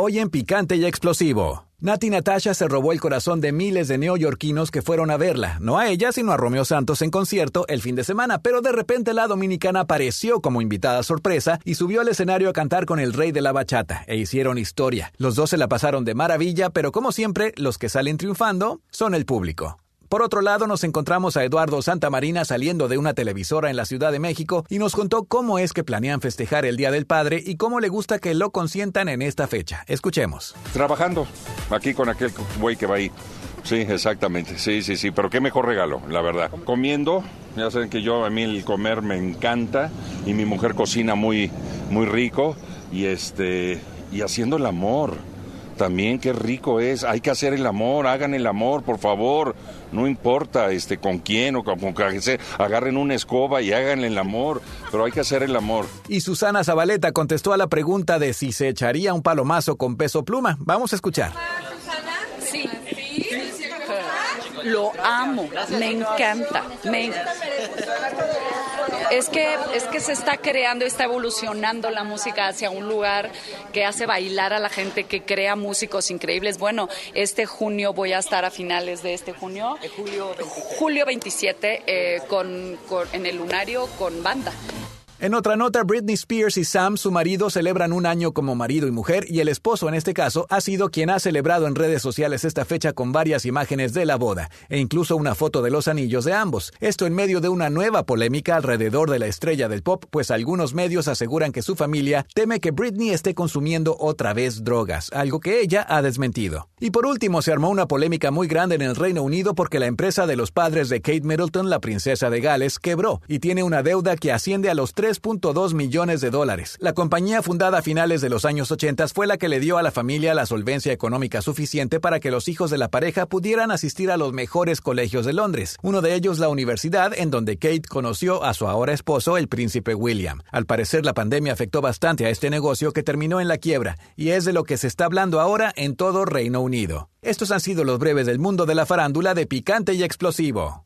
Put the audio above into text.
Hoy en Picante y Explosivo. Nati Natasha se robó el corazón de miles de neoyorquinos que fueron a verla, no a ella, sino a Romeo Santos en concierto el fin de semana, pero de repente la dominicana apareció como invitada sorpresa y subió al escenario a cantar con el rey de la bachata, e hicieron historia. Los dos se la pasaron de maravilla, pero como siempre, los que salen triunfando son el público. Por otro lado, nos encontramos a Eduardo Santamarina saliendo de una televisora en la Ciudad de México y nos contó cómo es que planean festejar el Día del Padre y cómo le gusta que lo consientan en esta fecha. Escuchemos. Trabajando aquí con aquel güey que va ahí. Sí, exactamente. Sí, sí, sí. Pero qué mejor regalo, la verdad. Comiendo, ya saben que yo a mí el comer me encanta y mi mujer cocina muy, muy rico y este y haciendo el amor también qué rico es. Hay que hacer el amor, hagan el amor, por favor. No importa este con quién o con, con se agarren una escoba y hagan el amor, pero hay que hacer el amor. Y Susana Zabaleta contestó a la pregunta de si se echaría un palomazo con peso pluma. Vamos a escuchar. Sí. Lo amo, me encanta. Me es que, es que se está creando, está evolucionando la música hacia un lugar que hace bailar a la gente, que crea músicos increíbles. Bueno, este junio voy a estar a finales de este junio, julio 27, julio 27 eh, con, en el Lunario con banda. En otra nota, Britney Spears y Sam, su marido, celebran un año como marido y mujer y el esposo, en este caso, ha sido quien ha celebrado en redes sociales esta fecha con varias imágenes de la boda e incluso una foto de los anillos de ambos. Esto en medio de una nueva polémica alrededor de la estrella del pop, pues algunos medios aseguran que su familia teme que Britney esté consumiendo otra vez drogas, algo que ella ha desmentido. Y por último, se armó una polémica muy grande en el Reino Unido porque la empresa de los padres de Kate Middleton, la princesa de Gales, quebró y tiene una deuda que asciende a los 3.2 millones de dólares. La compañía fundada a finales de los años 80 fue la que le dio a la familia la solvencia económica suficiente para que los hijos de la pareja pudieran asistir a los mejores colegios de Londres, uno de ellos la universidad en donde Kate conoció a su ahora esposo, el príncipe William. Al parecer la pandemia afectó bastante a este negocio que terminó en la quiebra, y es de lo que se está hablando ahora en todo Reino Unido. Estos han sido los breves del mundo de la farándula de picante y explosivo.